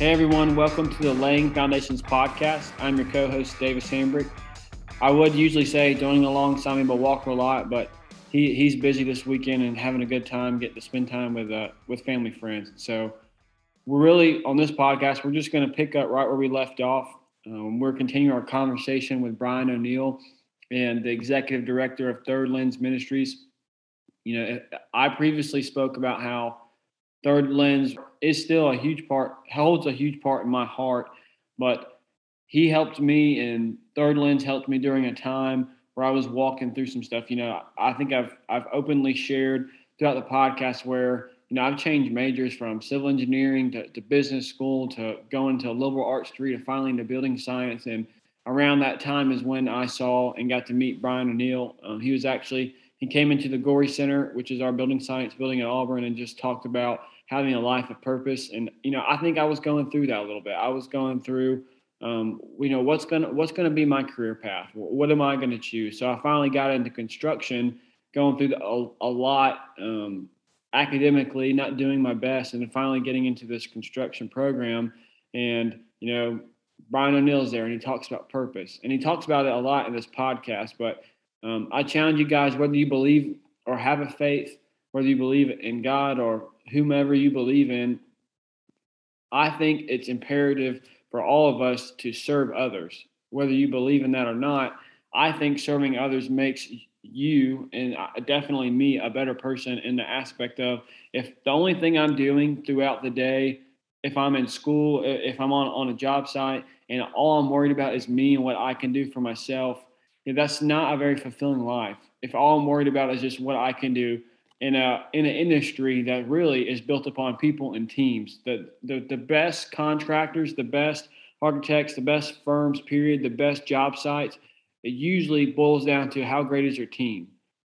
Hey everyone, welcome to the Laying Foundations podcast. I'm your co-host Davis Hambrick. I would usually say joining alongside me, but Walker a lot, but he, he's busy this weekend and having a good time, getting to spend time with uh, with family friends. So we're really on this podcast. We're just going to pick up right where we left off. Um, we're continuing our conversation with Brian O'Neil and the executive director of Third Lens Ministries. You know, I previously spoke about how Third Lens is still a huge part, holds a huge part in my heart. But he helped me, and Third Lens helped me during a time where I was walking through some stuff. You know, I think I've I've openly shared throughout the podcast where you know I've changed majors from civil engineering to, to business school to going to liberal arts degree to finally into building science. And around that time is when I saw and got to meet Brian O'Neil. Um, he was actually he came into the Gorrie Center, which is our building science building at Auburn, and just talked about having a life of purpose. And you know, I think I was going through that a little bit. I was going through, um, you know, what's gonna what's gonna be my career path? What am I to choose? So I finally got into construction, going through the, a, a, lot um, academically, not doing my best, and then finally getting into this construction program. And you know, Brian O'Neil's there, and he talks about purpose, and he talks about it a lot in this podcast, but um, I challenge you guys, whether you believe or have a faith, whether you believe in God or whomever you believe in, I think it's imperative for all of us to serve others, whether you believe in that or not. I think serving others makes you and definitely me a better person in the aspect of if the only thing I'm doing throughout the day, if I'm in school, if I'm on, on a job site, and all I'm worried about is me and what I can do for myself, that's not a very fulfilling life. If all I'm worried about is just what I can do in a in an industry that really is built upon people and teams, the the, the best contractors, the best architects, the best firms, period, the best job sites, it usually boils down to how great is your team.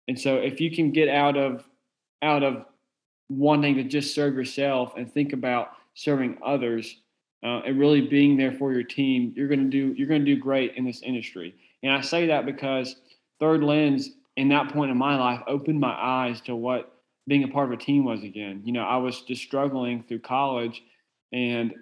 And so if you can get out of out of wanting to just serve yourself and think about serving others uh, and really being there for your team, you're going to do you're going to do great in this industry. And I say that because Third Lens, in that point in my life, opened my eyes to what being a part of a team was again. You know, I was just struggling through college and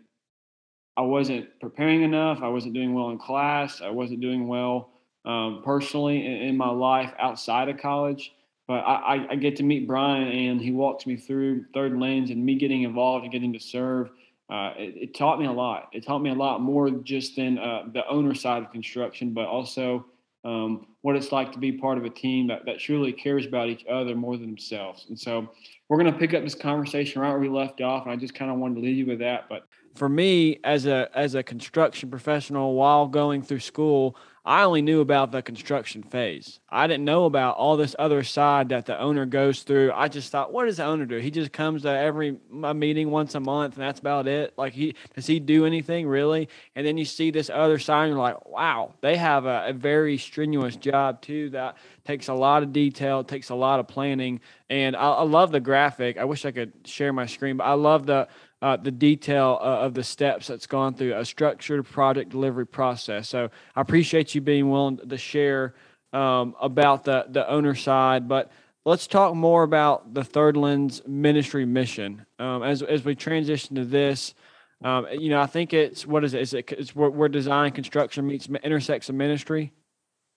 I wasn't preparing enough. I wasn't doing well in class. I wasn't doing well um, personally in, in, my life outside of college. But I, I, get to meet Brian and he walks me through Third Lens and me getting involved and getting to serve. Uh, it, it, taught me a lot. It taught me a lot more just than uh, the owner side of construction, but also um, what it's like to be part of a team that, that truly cares about each other more than themselves. And so we're going to pick up this conversation right where we left off. And I just kind of wanted to leave you with that. But for me, as a as a construction professional, while going through school, I only knew about the construction phase. I didn't know about all this other side that the owner goes through. I just thought, what does the owner do? He just comes to every meeting once a month, and that's about it. Like he does he do anything really? And then you see this other side, and you're like, wow, they have a, a very strenuous job too. That takes a lot of detail, takes a lot of planning, and I, I love the graphic. I wish I could share my screen, but I love the uh, the detail uh, of the steps that's gone through a structured project delivery process. So I appreciate you being willing to share um, about the the owner side, but let's talk more about the Third Lens ministry mission um, as as we transition to this. Um, you know, I think it's what is it? Is it it's where, where design construction meets intersects of ministry.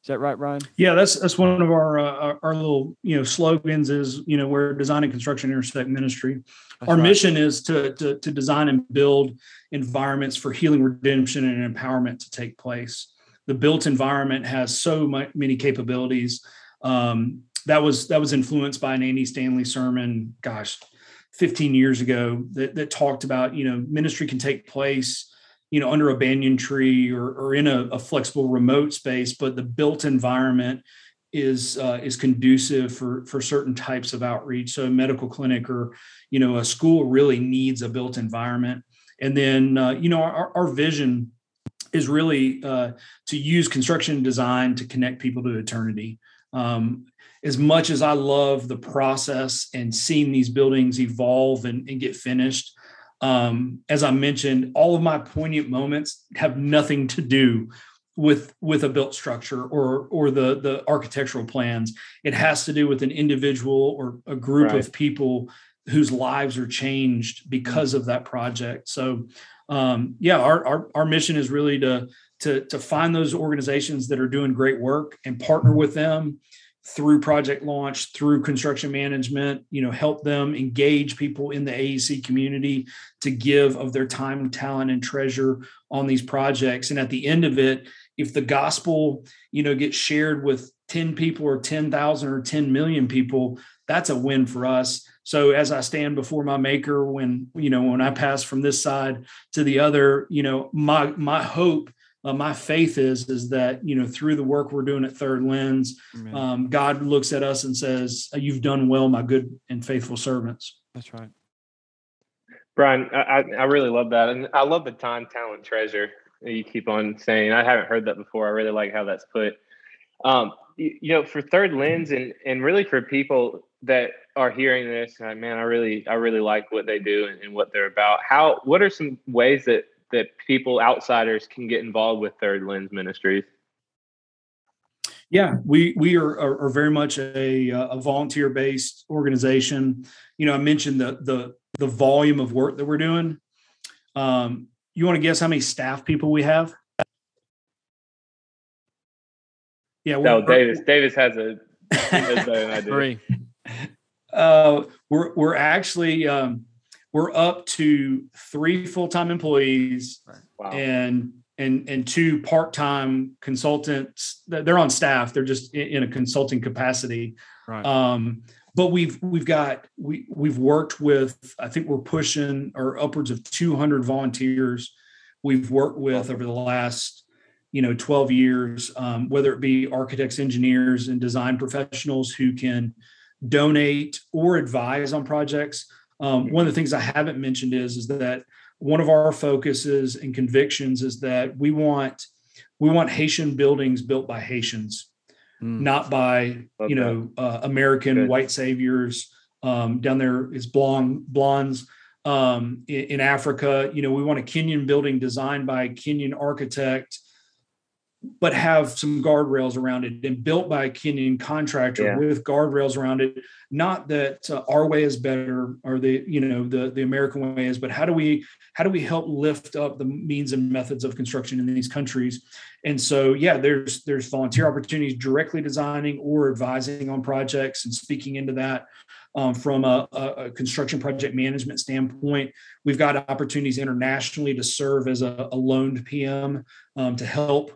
Is that right, Brian? Yeah, that's that's one of our uh, our little you know slogans is you know where design and construction intersect ministry. That's our right. mission is to, to to design and build environments for healing, redemption, and empowerment to take place. The built environment has so many capabilities. Um, that was that was influenced by an Andy Stanley sermon. Gosh, 15 years ago that, that talked about you know ministry can take place you know under a banyan tree or, or in a, a flexible remote space but the built environment is uh, is conducive for for certain types of outreach. So a medical clinic or you know a school really needs a built environment. And then uh, you know our, our vision is really uh, to use construction design to connect people to eternity. Um, as much as i love the process and seeing these buildings evolve and, and get finished um, as I mentioned, all of my poignant moments have nothing to do with with a built structure or or the the architectural plans. It has to do with an individual or a group right. of people whose lives are changed because of that project. So um, yeah, our, our our mission is really to to to find those organizations that are doing great work and partner with them through project launch through construction management you know help them engage people in the aec community to give of their time talent and treasure on these projects. And at the end of it if the gospel you know gets shared with 10 people or 10,000 or 10 million people that's a win for us. So as i stand before my maker when you know when i pass from this side to the other you know my my hope uh, my faith is is that you know through the work we're doing at third lens um, god looks at us and says you've done well my good and faithful servants. That's right. Brian i, I really love that and i love the time talent treasure you keep on saying. I haven't heard that before. I really like how that's put. Um, you, you know for third lens and and really for people that are hearing this like, man i really i really like what they do and, and what they're about. How what are some ways that that people outsiders can get involved with third lens ministries? Yeah we we are, are, are very much a, a volunteer based organization. You know i mentioned the the the volume of work that we're doing. Um, you want to guess how many staff people we have? Yeah no davis davis has a has an idea. three. Uh, we're we're actually um, we're up to three full-time employees wow. and and and two part-time consultants. They're on staff. They're just in a consulting capacity. Right. um, but we've we've got we we've worked with i think we're pushing or upwards of 200 volunteers. We've worked with over the last you know 12 years um, whether it be architects engineers and design professionals who can donate or advise on projects um, one of the things I haven't mentioned is is that one of our focuses and convictions is that we want we want Haitian buildings built by Haitians, mm. not by you know uh, American Good. white saviors. Um, down there is blonde blondes. Um, in, in, Africa, you know, we want a Kenyan building designed by a Kenyan architect but have some guardrails around it and built by a Kenyan contractor yeah. with guardrails around it. Not that uh, our way is better or the you know the the American way is, but how do we how do we help lift up the means and methods of construction in these countries? And so yeah, there's there's volunteer opportunities directly designing or advising on projects and speaking into that. Um, from a, a, construction project management standpoint. We've got opportunities internationally to serve as a, a loaned PM um, to help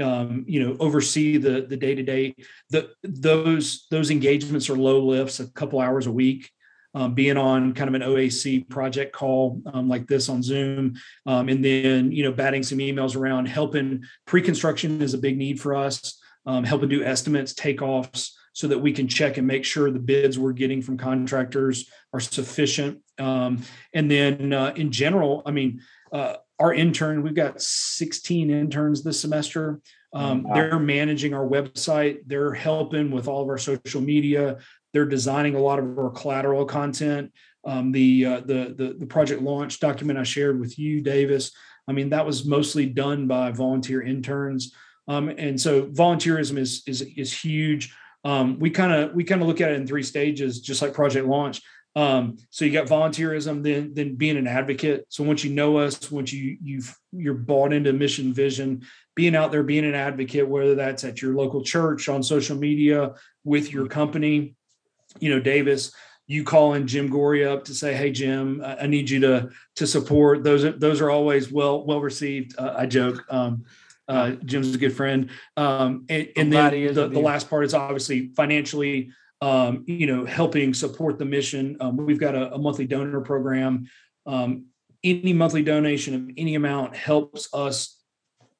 um, you know oversee the the day to day the those those engagements are low lifts a couple hours a week um, being on kind of an OAC project call um, like this on Zoom, um, and then you know batting some emails around helping pre-construction is a big need for us, um, helping do estimates, takeoffs, so that we can check and make sure the bids we're getting from contractors are sufficient. Um, and then uh, in general, I mean, uh, our intern, we've got 16 interns this semester. Um, wow. They're managing our website. They're helping with all of our social media. They're designing a lot of our collateral content. Um, the, uh, the the the project launch document I shared with you, Davis. I mean, that was mostly done by volunteer interns. Um, and so volunteerism is is is huge. Um, we kind of we kind of look at it in three stages, just like Project Launch. Um, so you got volunteerism, then then being an advocate. So once you know us, once you you've you're bought into mission vision, being out there, being an advocate, whether that's at your local church, on social media, with your company, you know, Davis, you calling Jim Gorrie up to say, "Hey, Jim, I need you to to support." Those are those are always well well received. Uh, I joke. Um, uh, Jim's a good friend. Um, and, and then the, the last part is obviously financially um, you know, helping support the mission. Um, we've got a, a, monthly donor program. Um, any monthly donation of any amount helps us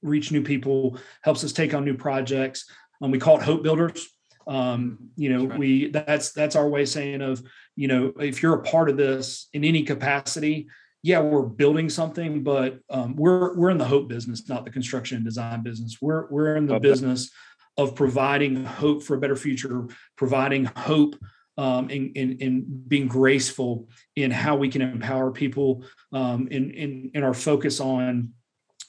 reach new people, helps us take on new projects. Um, we call it Hope Builders. Um, you know, right. we that's that's our way of saying of you know if you're a part of this in any capacity, yeah, we're building something, but um, we're we're in the hope business, not the construction and design business. We're we're in the okay. business of providing hope for a better future, providing hope um, in, in, in, being graceful in how we can empower people um, in, in, in our focus on,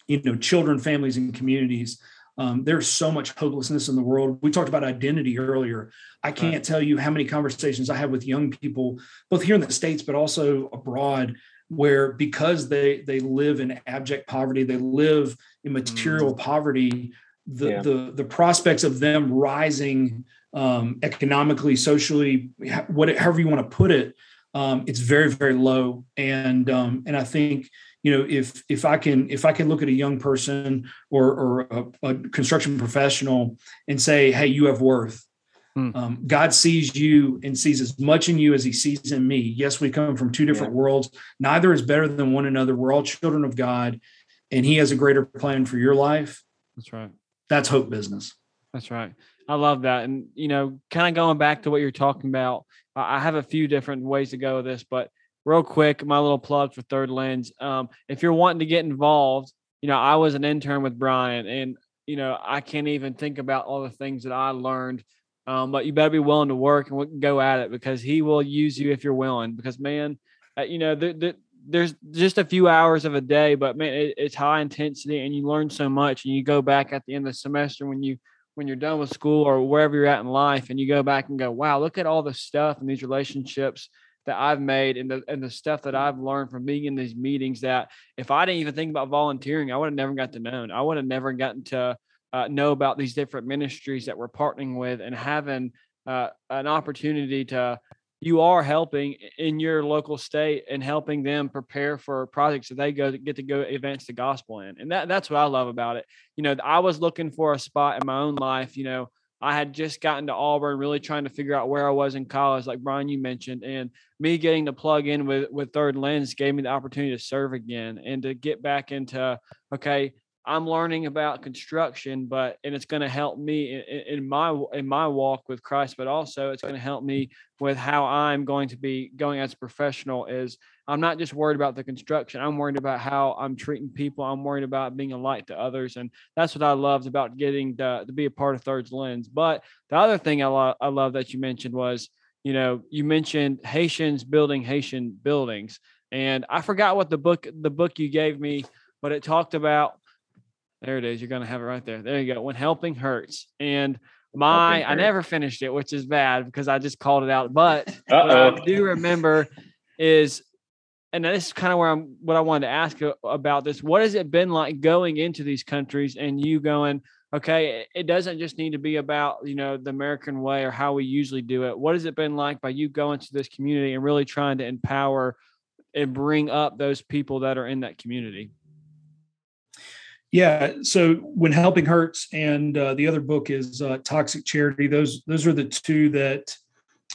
you know, children, families, and communities. Um, there's so much hopelessness in the world. We talked about identity earlier. I can't right. tell you how many conversations I have with young people, both here in the States, but also abroad, where because they they live in abject poverty, they live in material mm. poverty, the, yeah. the the prospects of them rising um, economically, socially, whatever however you want to put it, um, it's very very low. And um, and I think you know if if I can if I can look at a young person or or a, a construction professional and say, hey, you have worth. Hmm. Um, God sees you and sees as much in you as He sees in me. Yes, we come from two different yeah. worlds. Neither is better than one another. We're all children of God, and He has a greater plan for your life. That's right. That's hope business. That's right. I love that. And, you know, kind of going back to what you're talking about, I have a few different ways to go with this, but real quick, my little plug for Third Lens. Um, if you're wanting to get involved, you know, I was an intern with Brian and, you know, I can't even think about all the things that I learned. Um, but you better be willing to work and go at it because he will use you if you're willing. Because, man, uh, you know, the, the, there's just a few hours of a day, but man, it, it's high intensity and you learn so much. And you go back at the end of the semester when you when you're done with school or wherever you're at in life, and you go back and go, wow, look at all the stuff and these relationships that I've made and the and the stuff that I've learned from being in these meetings. That if I didn't even think about volunteering, I would have never got to know. I would have never gotten to uh, know about these different ministries that we're partnering with and having uh, an opportunity to you are helping in your local state and helping them prepare for projects that they go to get to go advance the gospel in. And that, that's what I love about it. You know, I was looking for a spot in my own life, you know, I had just gotten to Auburn, really trying to figure out where I was in college, like Brian, you mentioned, and me getting to plug in with with Third Lens gave me the opportunity to serve again and to get back into okay, I'm learning about construction, but and it's going to help me in, in, my in my walk with Christ, but also it's going to help me with how I'm going to be going as a professional. Is I'm not just worried about the construction. I'm worried about how I'm treating people. I'm worried about being a light to others, and that's what I loved about getting to, to be a part of Third Lens. But the other thing I, lo- I love that you mentioned was, you know, you mentioned Haitians building Haitian buildings, and I forgot what the book the book you gave me, but it talked about there it is. You're going to have it right there. There you go. When helping hurts. And my, I never finished it, which is bad because I just called it out. But what I do remember is, and this is kind of where I'm, what I wanted to ask about this. What has it been like going into these countries and you going, okay, it doesn't just need to be about, you know, the American way or how we usually do it. What has it been like by you going to this community and really trying to empower and bring up those people that are in that community? Yeah. So when helping hurts, and uh, the other book is uh, Toxic Charity. Those those are the two that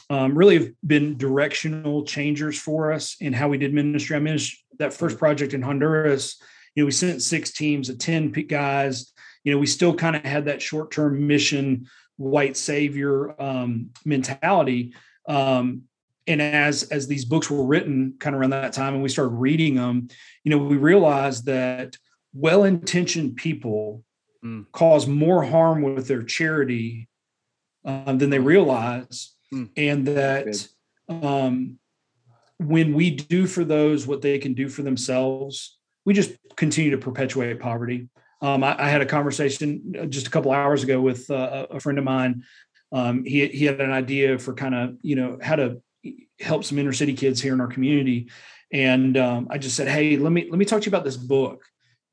um, really have been directional changers for us in how we did ministry. I mean, that first project in Honduras. You know, we sent six teams of ten guys. You know, we still kind of had that short term mission, white savior um, mentality. Um, and as as these books were written, kind of around that time, and we started reading them, you know, we realized that well-intentioned people mm. cause more harm with their charity um, than they realize. Mm. and that um, when we do for those what they can do for themselves we just continue to perpetuate poverty. Um, I, I, had a conversation uh, just a couple hours ago with uh, a friend of mine. Um, he, he had an idea for kind of you know how to help some inner city kids here in our community. And um, i just said hey let me let me talk to you about this book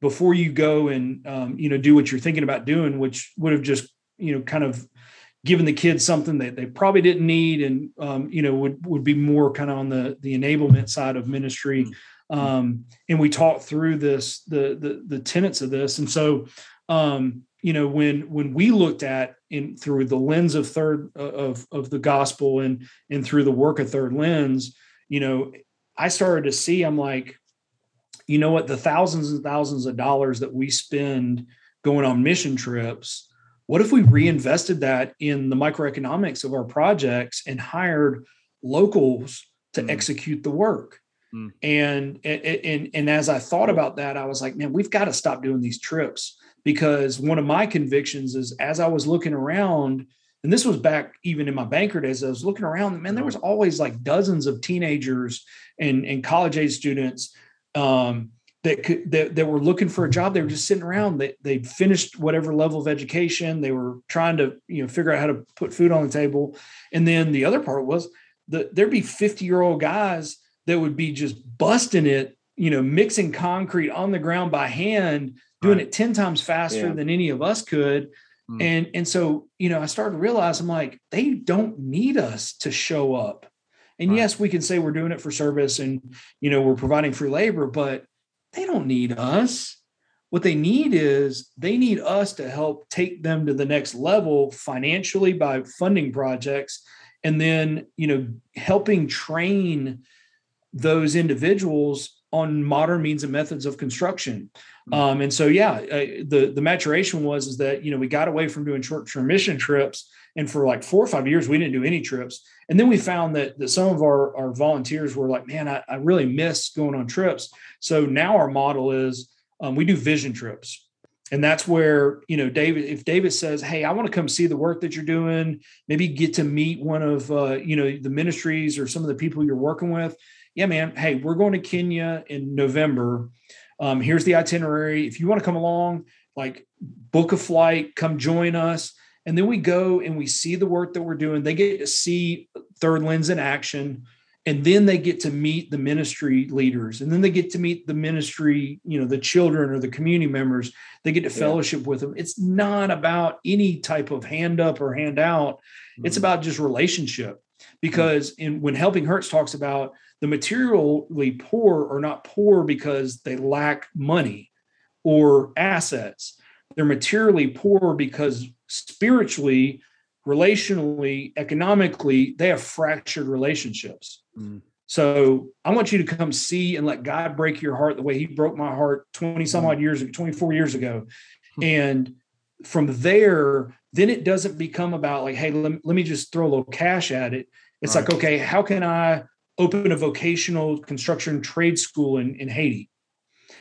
before you go and um, you know do what you're thinking about doing, which would have just you know kind of given the kids something that they probably didn't need, and um, you know would would be more kind of on the the enablement side of ministry. Mm-hmm. Um, and we talked through this the the the tenets of this, and so um, you know when when we looked at in through the lens of third uh, of of the gospel and and through the work of third lens, you know, I started to see I'm like you know what the thousands and thousands of dollars that we spend going on mission trips what if we reinvested that in the microeconomics of our projects and hired locals to mm. execute the work mm. and, and and and as i thought about that i was like man we've got to stop doing these trips because one of my convictions is as i was looking around and this was back even in my banker days i was looking around man there was always like dozens of teenagers and and college age students um, that could that, that were looking for a job. They were just sitting around. They they finished whatever level of education. They were trying to you know figure out how to put food on the table. And then the other part was that there'd be 50 year old guys that would be just busting it, you know, mixing concrete on the ground by hand, doing right. it 10 times faster yeah. than any of us could. Mm. And and so, you know, I started to realize I'm like, they don't need us to show up. And right. yes, we can say we're doing it for service and you know, we're providing free labor, but they don't need us. What they need is they need us to help take them to the next level financially by funding projects and then, you know, helping train those individuals on modern means and methods of construction. Mm-hmm. Um, and so, yeah, the the maturation was is that you know we got away from doing short term mission trips, and for like four or five years we didn't do any trips. And then we found that that some of our our volunteers were like, man, I, I really miss going on trips. So now our model is um, we do vision trips and that's where you know davis if davis says hey i want to come see the work that you're doing maybe get to meet one of uh, you know the ministries or some of the people you're working with yeah man hey we're going to kenya in november um, here's the itinerary. If you want to come along like book a flight come join us. And then we go and we see the work that we're doing. They get to see third lens in action. And then they get to meet the ministry leaders. And then they get to meet the ministry you know the children or the community members. They get to fellowship with them. It's not about any type of hand up or hand out. Mm-hmm. it's about just relationship. Because in when helping hurts talks about the materially poor are not poor because they lack money or assets they're materially poor because spiritually relationally, economically, they have fractured relationships. Mm. So I want you to come see and let God break your heart the way He broke my heart 20 some odd years, 24 years ago. Hmm. And from there, then it doesn't become about like, hey, let, let me just throw a little cash at it. It's right. like, okay, how can I open a vocational construction trade school in, in Haiti?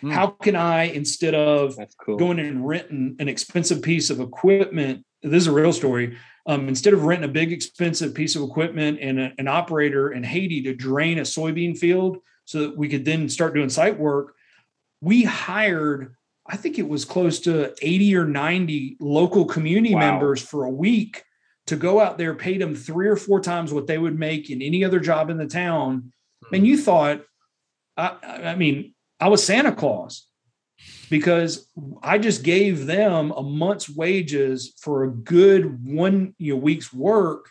Mm. How can I, instead of cool. going and renting an expensive piece of equipment, this is a real story um, instead of renting a big expensive piece of equipment and a, an operator in Haiti to drain a soybean field so that we could then start doing site work, we hired, I think it was close to 80 or 90 local community wow. members for a week to go out there, paid them three or four times what they would make in any other job in the town. Hmm. And you thought, I, I mean, I was Santa Claus because I just gave them a month's wages for a good one you know, week's work.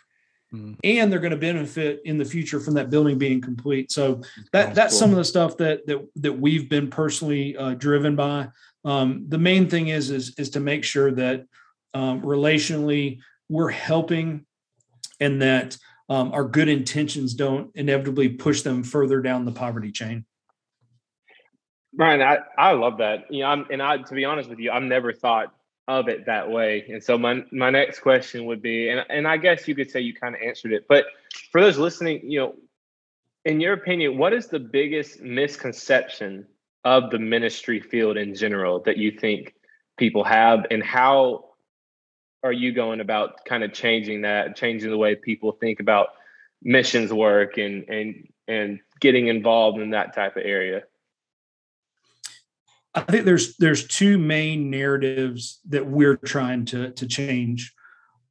Mm. And they're going to benefit in the future from that building being complete. So that that's, that's cool. some of the stuff that that that we've been personally uh, driven by. Um, the main thing is is is to make sure that um, relationally we're helping, and that um, our good intentions don't inevitably push them further down the poverty chain. Brian, I, I love that. You know, I'm, and I, to be honest with you, I've never thought of it that way. And so my my next question would be, and and I guess you could say you kind of answered it, but for those listening, you know, in your opinion, what is the biggest misconception of the ministry field in general that you think people have, and how are you going about kind of changing that, changing the way people think about missions work and and and getting involved in that type of area? I think there's there's two main narratives that we're trying to to change.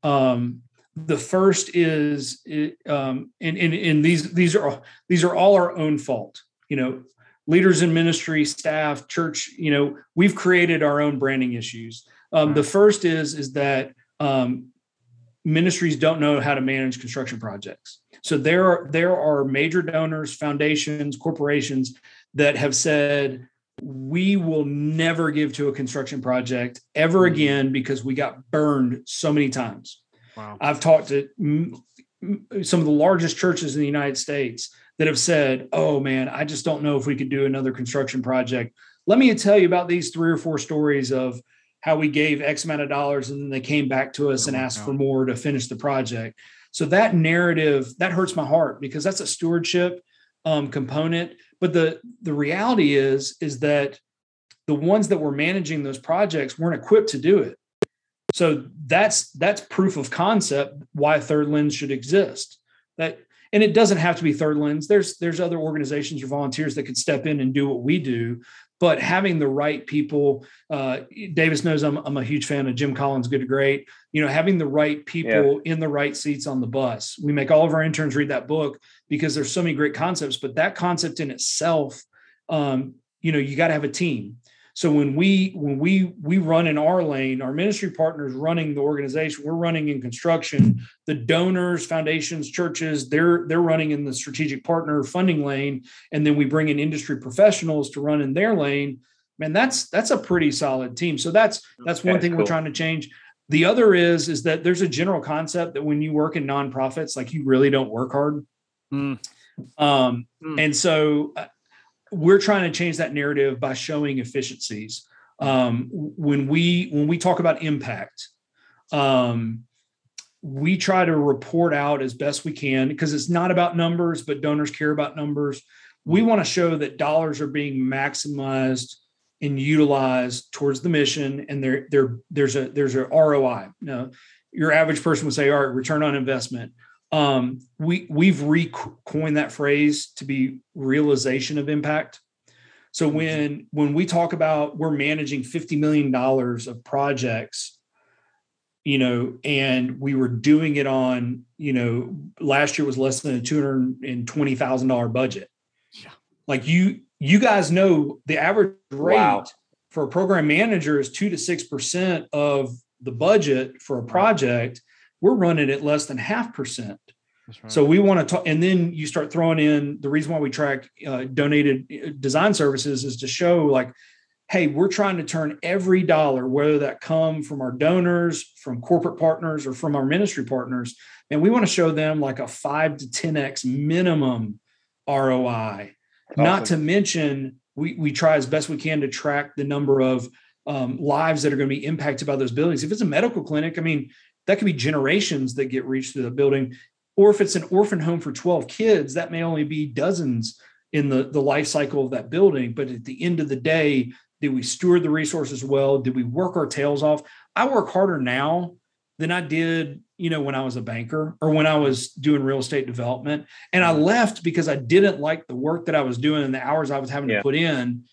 Um, the first is, um, and, and and these these are these are all our own fault. You know, leaders in ministry, staff, church. You know, we've created our own branding issues. Um, the first is is that um, ministries don't know how to manage construction projects. So there are there are major donors, foundations, corporations that have said we will never give to a construction project ever mm-hmm. again because we got burned so many times. Wow. I've talked to some of the largest churches in the United States that have said, "Oh man, I just don't know if we could do another construction project." Let me tell you about these three or four stories of how we gave X amount of dollars and then they came back to us oh and asked for more to finish the project. So that narrative that hurts my heart because that's a stewardship um, component but the the reality is is that the ones that were managing those projects weren't equipped to do it. So that's that's proof of concept why third lens should exist. That and it doesn't have to be third lens. There's there's other organizations or volunteers that could step in and do what we do. But having the right people uh, davis knows I'm, I'm a huge fan of jim collins good to great. You know having the right people yeah. in the right seats on the bus. We make all of our interns read that book because there's so many great concepts but that concept in itself um, you know you got to have a team so when we when we we run in our lane, our ministry partners running the organization, we're running in construction. The donors, foundations, churches, they're they're running in the strategic partner funding lane, and then we bring in industry professionals to run in their lane. Man, that's that's a pretty solid team. So that's that's one thing cool. we're trying to change. The other is is that there's a general concept that when you work in nonprofits, like you really don't work hard. Mm. Um, mm. and so uh, we're trying to change that narrative by showing efficiencies. Um, when we when we talk about impact, um, we try to report out as best we can because it's not about numbers, but donors care about numbers. We want to show that dollars are being maximized and utilized towards the mission, and there there there's a there's a ROI. You know, your average person would say, "All right, return on investment." Um, we we've recoined that phrase to be realization of impact. So mm-hmm. when when we talk about we're managing fifty million dollars of projects, you know, and we were doing it on, you know, last year was less than a two hundred and twenty thousand dollar budget. Yeah. Like you you guys know the average rate wow. for a program manager is two to six percent of the budget for a project we're running at less than half percent. Right. So we want to talk, and then you start throwing in the reason why we track uh, donated uh, design services is to show like, hey, we're trying to turn every dollar, whether that come from our donors, from corporate partners, or from our ministry partners, and we want to show them like a five to ten x minimum ROI. Awesome. Not to mention, we we try as best we can to track the number of um, lives that are going to be impacted by those buildings. If it's a medical clinic, I mean, that could be generations that get reached through the building. Or if it's an orphan home for 12 kids, that may only be dozens in the, the life cycle of that building. But at the end of the day, did we steward the resources well? Did we work our tails off? I work harder now than I did, you know, when I was a banker or when I was doing real estate development. And I left because I didn't like the work that I was doing and the hours I was having yeah. to put in.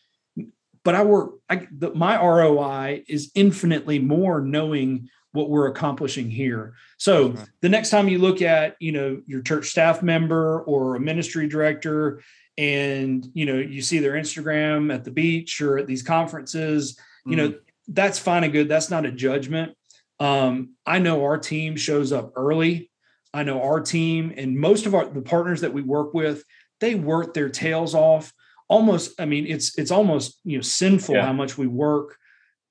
But I work, I, the, my ROI is infinitely more knowing what we're accomplishing here. So the next time you look at, you know, your church staff member or a ministry director and, you know, you see their Instagram at the beach or at these conferences, mm-hmm. you know, mm-hmm. that's fine and good. That's not a judgment. Um, I know our team shows up early. I know our team and most of our the partners that we work with, they work their tails off. Almost, I mean, it's it's almost you know sinful yeah. how much we work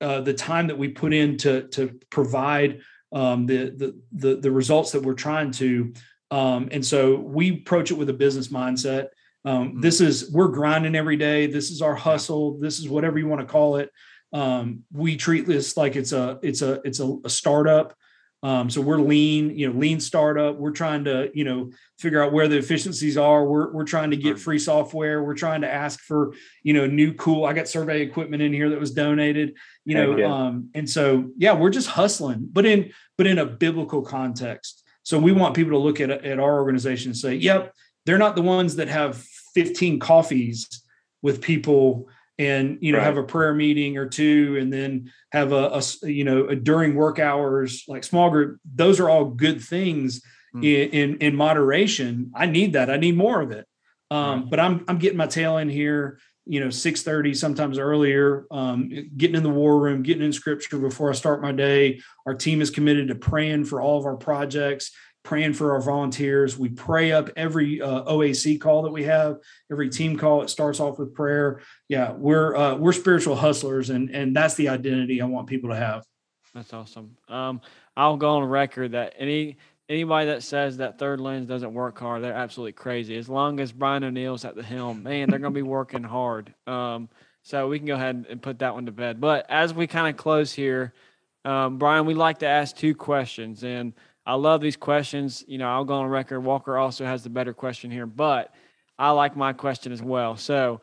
uh, the time that we put in to to provide um, the, the, the the results that we're trying to. Um, and so we approach it with a business mindset. Um, mm-hmm. This is we're grinding every day. This is our hustle. This is whatever you want to call it. Um, we treat this like it's a it's a it's a, a startup. Um, so we're lean, you know, lean startup. We're trying to, you know, figure out where the efficiencies are. We're, we're trying to get free software. We're trying to ask for, you know, new cool. I got survey equipment in here that was donated, you know, yeah. um, and so yeah, we're just hustling, but in but in a biblical context. So we want people to look at at our organization and say, yep, they're not the ones that have 15 coffees with people and you know right. have a prayer meeting or two and then have a, a, you know a during work hours like small group those are all good things mm. in, in, in moderation i need that i need more of it um, right. but i'm i'm getting my tail in here you know 6:30 sometimes earlier um, getting in the war room getting in scripture before i start my day our team is committed to praying for all of our projects praying for our volunteers. We pray up every uh, OAC call that we have, every team call. It starts off with prayer. Yeah, we're uh, we're spiritual hustlers, and and that's the identity I want people to have. That's awesome. Um, I'll go on record that any anybody that says that third lens doesn't work hard, they're absolutely crazy. As long as Brian O'Neil's at the helm, man, they're going to be working hard. Um, so we can go ahead and put that one to bed. But as we kind of close here, um, Brian, we like to ask two questions, and I love these questions. You know, I'll go on record. Walker also has the better question here, but I like my question as well. So,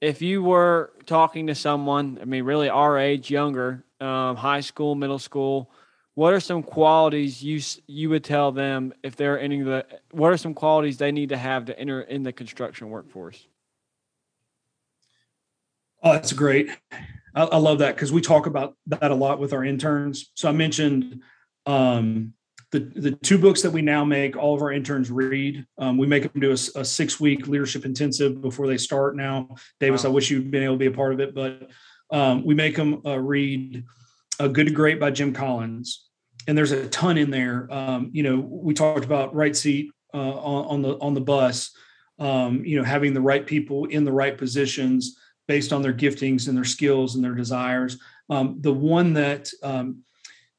if you were talking to someone, I mean, really our age, younger, um, high school, middle school, what are some qualities you you would tell them if they're entering the? What are some qualities they need to have to enter in the construction workforce? Oh, that's great. I, I love that because we talk about that a lot with our interns. So I mentioned um, the the two books that we now make all of our interns read. Um, we make them do a, a, six week leadership intensive before they start. Now, Davis, wow. I wish you'd been able to be a part of it, but um, we make them uh, read "A Good to Great" by Jim Collins, and there's a ton in there. Um, you know, we talked about right seat uh, on, on, the on the bus. Um, you know, having the right people in the right positions based on their giftings and their skills and their desires. Um, the one that, um,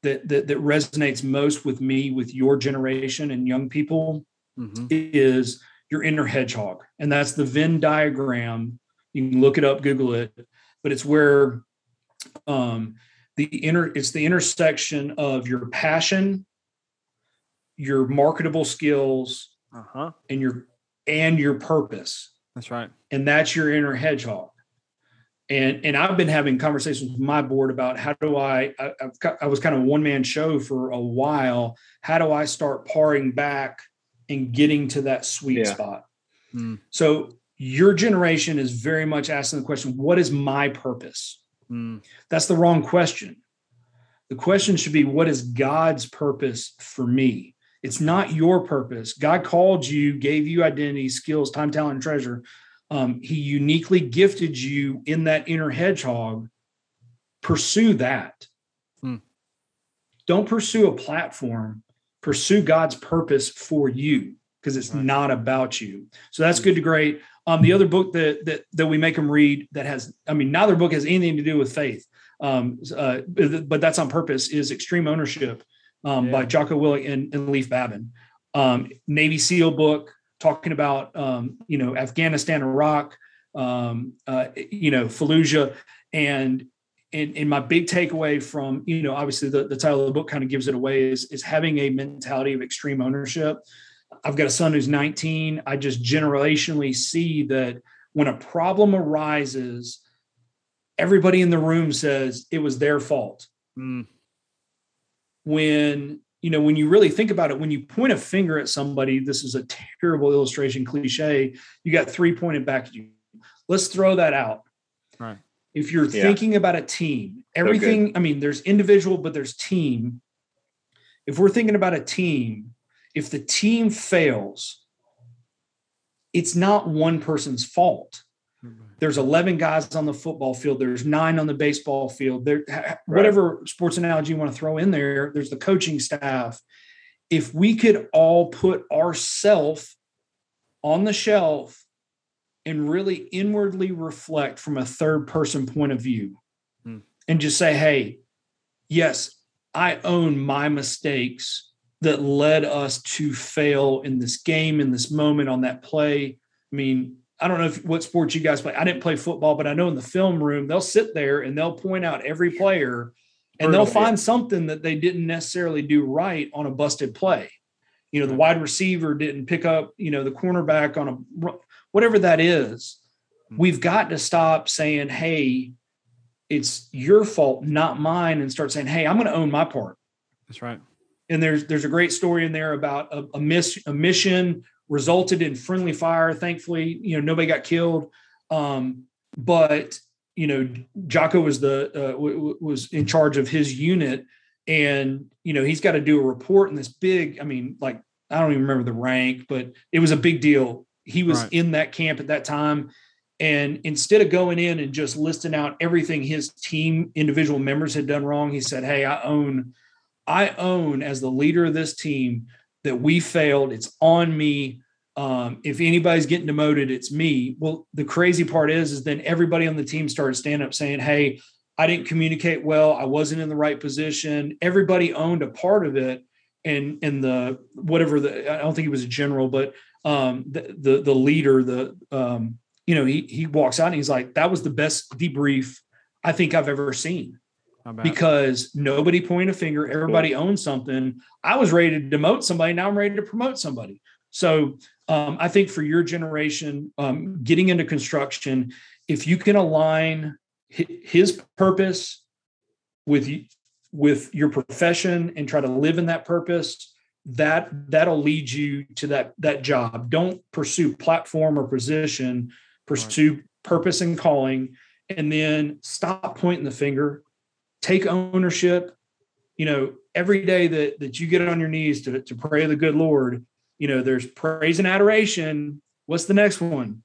that, that that resonates most with me, with your generation and young people, mm-hmm. is your inner hedgehog, and that's the Venn diagram. You can look it up, Google it, but it's where um, the inner it's the intersection of your passion, your marketable skills, uh-huh. and your and your purpose. That's right. And that's your inner hedgehog and and I've been having conversations with my board about how do I, I I've, I was kind of one man show for a while. How do I start paring back and getting to that sweet yeah. spot? Mm. So your generation is very much asking the question, what is my purpose? Mm. That's the wrong question. The question should be, what is God's purpose for me? It's not your purpose. God called you, gave you identity, skills, time, talent, and treasure um, he uniquely gifted you in that inner hedgehog. Pursue that. Hmm. Don't pursue a platform. Pursue God's purpose for you because it's right. not about you. So that's good to great. Um, the other book that, that that we make them read that has, I mean, neither book has anything to do with faith, um, uh, but that's on purpose. Is Extreme Ownership um, yeah. by Jocko Willink and, and Leif Babin. Um, Navy SEAL book talking about um, you know Afghanistan, Iraq, um, uh, you know Fallujah, and and, and my big takeaway from you know obviously the, the title of the book kind of gives it away is is having a mentality of extreme ownership. I've got a son who's 19. I just generationally see that when a problem arises, everybody in the room says it was their fault. Mm. When you know, when you really think about it, when you point a finger at somebody, this is a terrible illustration, cliche. You got three pointed back at you. Let's throw that out. Right. If you're yeah. thinking about a team, everything, so I mean, there's individual, but there's team. If we're thinking about a team, if the team fails, it's not one person's fault there's 11 guys on the football field there's nine on the baseball field there right. whatever sports analogy you want to throw in there there's the coaching staff if we could all put ourself on the shelf and really inwardly reflect from a third person point of view hmm. and just say hey yes i own my mistakes that led us to fail in this game in this moment on that play i mean I don't know if, what sports you guys play. I didn't play football, but I know in the film room they'll sit there and they'll point out every player and they'll find something that they didn't necessarily do right on a busted play. You know, the wide receiver didn't pick up, you know, the cornerback on a whatever that is. Hmm. We've got to stop saying, "Hey, it's your fault, not mine," and start saying, "Hey, I'm going to own my part." That's right. And there's there's a great story in there about a, a miss a mission resulted in friendly fire. Thankfully, you know, nobody got killed. Um, but you know, Jocko was the uh, w- was in charge of his unit, and you know, he's got to do a report in this big. I mean, like I don't even remember the rank, but it was a big deal. He was right. in that camp at that time. And instead of going in and just listing out everything his team individual members had done wrong, he said, Hey, I own, I own as the leader of this team that we failed. It's on me. Um, if anybody's getting demoted, it's me. Well, the crazy part is, is then everybody on the team started standing up saying, Hey, I didn't communicate well. I wasn't in the right position. Everybody owned a part of it. And, and the, whatever the, I don't think he was a general, but, um, the, the, the leader, the, um, you know, he, he walks out and he's like, that was the best debrief I think I've ever seen because nobody point a finger. Everybody owns something. I was ready to demote somebody. Now I'm ready to promote somebody. So um, I think for your generation, um, getting into construction, if you can align his purpose with with your profession and try to live in that purpose, that that'll lead you to that that job. Don't pursue platform or position. Pursue right. purpose and calling and then stop pointing the finger, take ownership. You know, every day that that you get on your knees to, to pray the good Lord, you know, there's praise and adoration. What's the next one?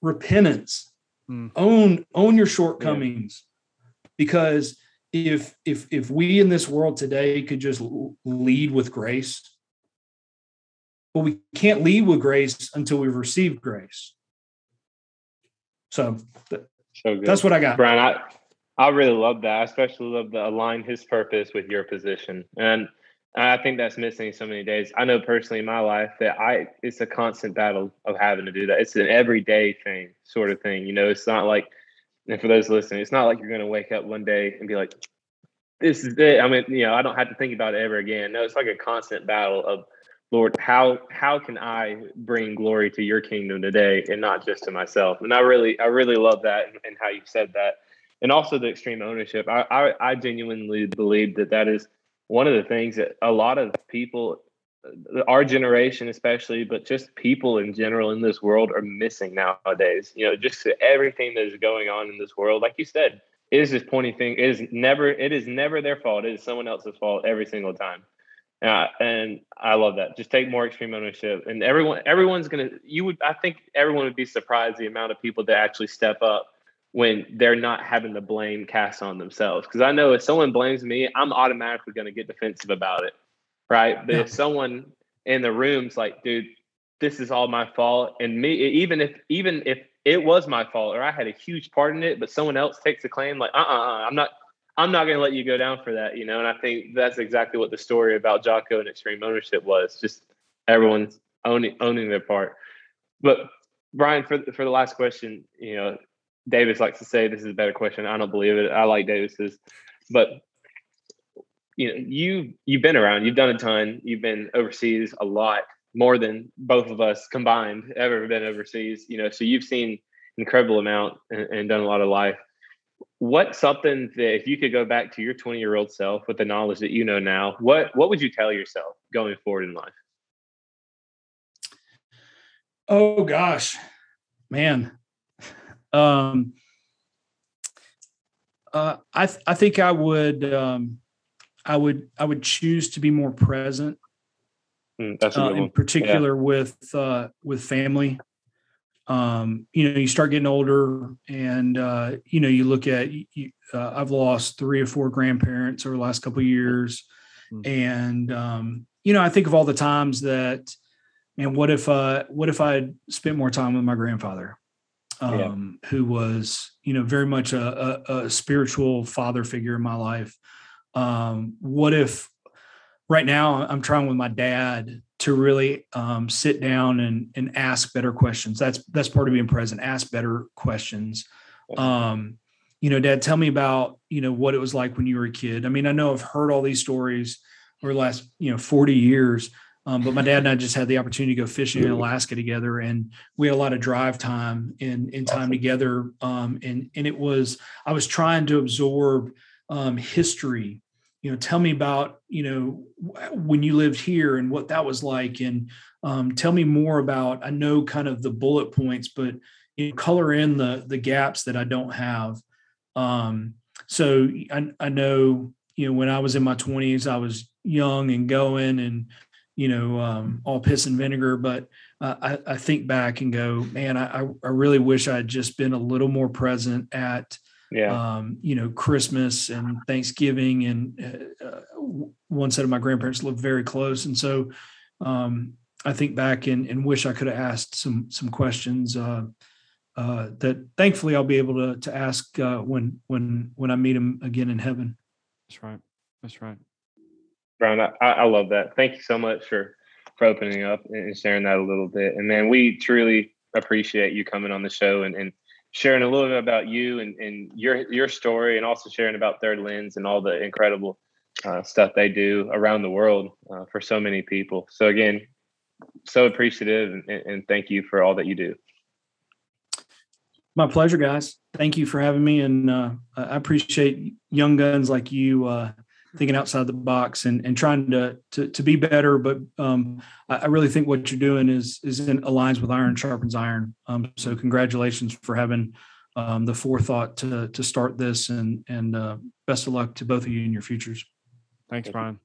Repentance. Mm. Own own your shortcomings. Yeah. Because if if if we in this world today could just lead with grace, but we can't lead with grace until we've received grace. So, so that's what I got. Brian, I, I really love that. I especially love the align his purpose with your position. And I think that's missing so many days. I know personally in my life that I it's a constant battle of having to do that. It's an everyday thing, sort of thing. You know, it's not like and for those listening, it's not like you're gonna wake up one day and be like, This is it. I mean, you know, I don't have to think about it ever again. No, it's like a constant battle of Lord, how how can I bring glory to your kingdom today and not just to myself? And I really I really love that and, how you said that, and also the extreme ownership. I, I I genuinely believe that that is one of the things that a lot of people, our generation especially, but just people in general in this world are missing nowadays. You know, just everything that is going on in this world, like you said, it is this pointing thing. It is never it is never their fault. It is someone else's fault every single time uh, and I love that. Just take more extreme ownership, and everyone, everyone's gonna. You would, I think, everyone would be surprised the amount of people that actually step up when they're not having the blame cast on themselves. Because I know if someone blames me, I'm automatically going to get defensive about it, right? But yeah. if someone in the room's like, "Dude, this is all my fault," and me, even if even if it was my fault or I had a huge part in it, but someone else takes the claim, like, uh, uh-uh, uh, I'm not I'm not going to let you go down for that, you know. And I think that's exactly what the story about Jocko and extreme ownership was. Just everyone's owning owning their part. But Brian, for for the last question, you know, Davis likes to say this is a better question. I don't believe it. I like Davis's, but you know, you you've been around. You've done a ton. You've been overseas a lot more than both of us combined ever been overseas. You know, so you've seen incredible amount and, and done a lot of life what's something that if you could go back to your 20 year old self with the knowledge that you know now what what would you tell yourself going forward in life oh gosh man um uh i th- i think i would um i would i would choose to be more present mm, that's uh, in particular yeah. with uh with family um, you know, you start getting older, and uh, you know, you look at. You, uh, I've lost three or four grandparents over the last couple of years, mm-hmm. and um, you know, I think of all the times that, and what if uh, what if I spent more time with my grandfather, um, yeah. who was you know very much a, a, a spiritual father figure in my life. Um, what if right now I'm trying with my dad to really um, sit down and and ask better questions. That's that's part of being present. Ask better questions. Um, you know, Dad, tell me about you know what it was like when you were a kid. I mean, I know I've heard all these stories over the last you know 40 years. Um, but my dad and I just had the opportunity to go fishing in Alaska together, and we had a lot of drive time and in time together. Um, and and it was I was trying to absorb um, history you know tell me about you know when you lived here and what that was like and um, tell me more about i know kind of the bullet points but you know, color in the the gaps that i don't have um, so I, I know you know when i was in my 20s i was young and going and you know um, all piss and vinegar but uh, I, I think back and go man I, I really wish i had just been a little more present at yeah. Um, you know, Christmas and Thanksgiving, and uh, uh, one set of my grandparents lived very close, and so um, I think back and, and wish I could have asked some some questions uh, uh, that thankfully I'll be able to to ask uh, when when when I meet them again in heaven. That's right. That's right. Brian, I, I love that. Thank you so much for for opening up and sharing that a little bit. And man, we truly appreciate you coming on the show and, and sharing a little bit about you and, and your your story, and also sharing about Third Lens and all the incredible uh, stuff they do around the world uh, for so many people. So again, so appreciative and, and, thank you for all that you do. My pleasure, guys. Thank you for having me, and uh, I appreciate young guns like you uh, thinking outside the box and, and trying to, to, to be better. But um, I, I, really think what you're doing is is in aligns with iron sharpens iron. Um, so congratulations for having um, the forethought to to start this. And and uh, best of luck to both of you in your futures. Thanks, Brian.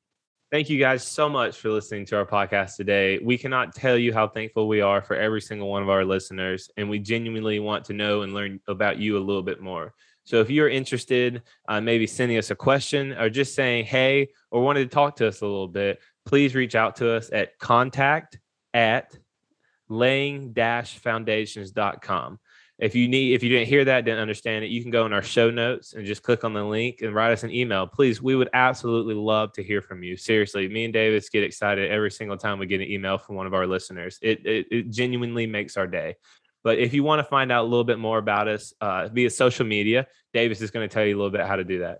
Thank you guys so much for listening to our podcast today. We cannot tell you how thankful we are for every single one of our listeners, and we genuinely want to know and learn about you a little bit more. So if you're interested, uh, maybe sending us a question or just saying hey or wanted to talk to us a little bit, please reach out to us at contact at laying-foundations.com if you need if you didn't hear that didn't understand it you can go in our show notes and just click on the link and write us an email. Please we would absolutely love to hear from you. Seriously me and davis get excited every single time we get an email from one of our listeners. It it, it genuinely makes our day but if you want to find out a little bit more about us uh, via social media davis is going to tell you a little bit how to do that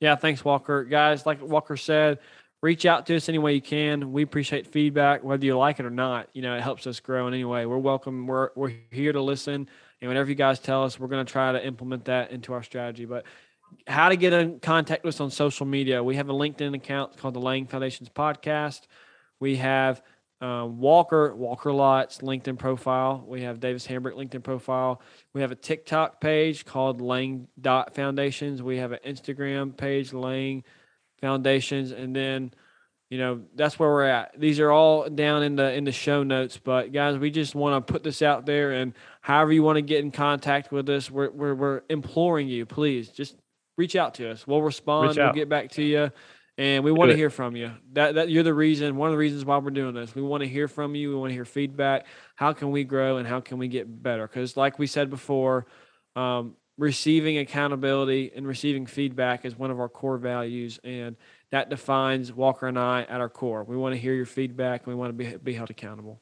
yeah thanks walker guys like walker said reach out to us any way you can we appreciate feedback whether you like it or not you know it helps us grow in any way we're welcome we're, we're here to listen and whatever you guys tell us, we're going to try to implement that into our strategy. But how to get in contact with us on social media? We have a LinkedIn account called the Laying Foundations Podcast. We have um, Walker Walker Lots LinkedIn profile. We have Davis Hambrick LinkedIn profile. We have a TikTok page called Laying Dot Foundations. We have an Instagram page Laying Foundations, and then you know that's where we're at. These are all down in the in the show notes. But guys we just want to put this out there. And however you want to get in contact with us we're, we're, we're imploring you. Please just reach out to us. We'll respond. We'll get back to you and we want to hear from you. That that you're the reason one of the reasons why we're doing this. We want to hear from you. We want to hear feedback. How can we grow and how can we get better? Because like we said before um, receiving accountability and receiving feedback is one of our core values and that defines Walker and I at our core. We want to hear your feedback and we want to be, be held accountable.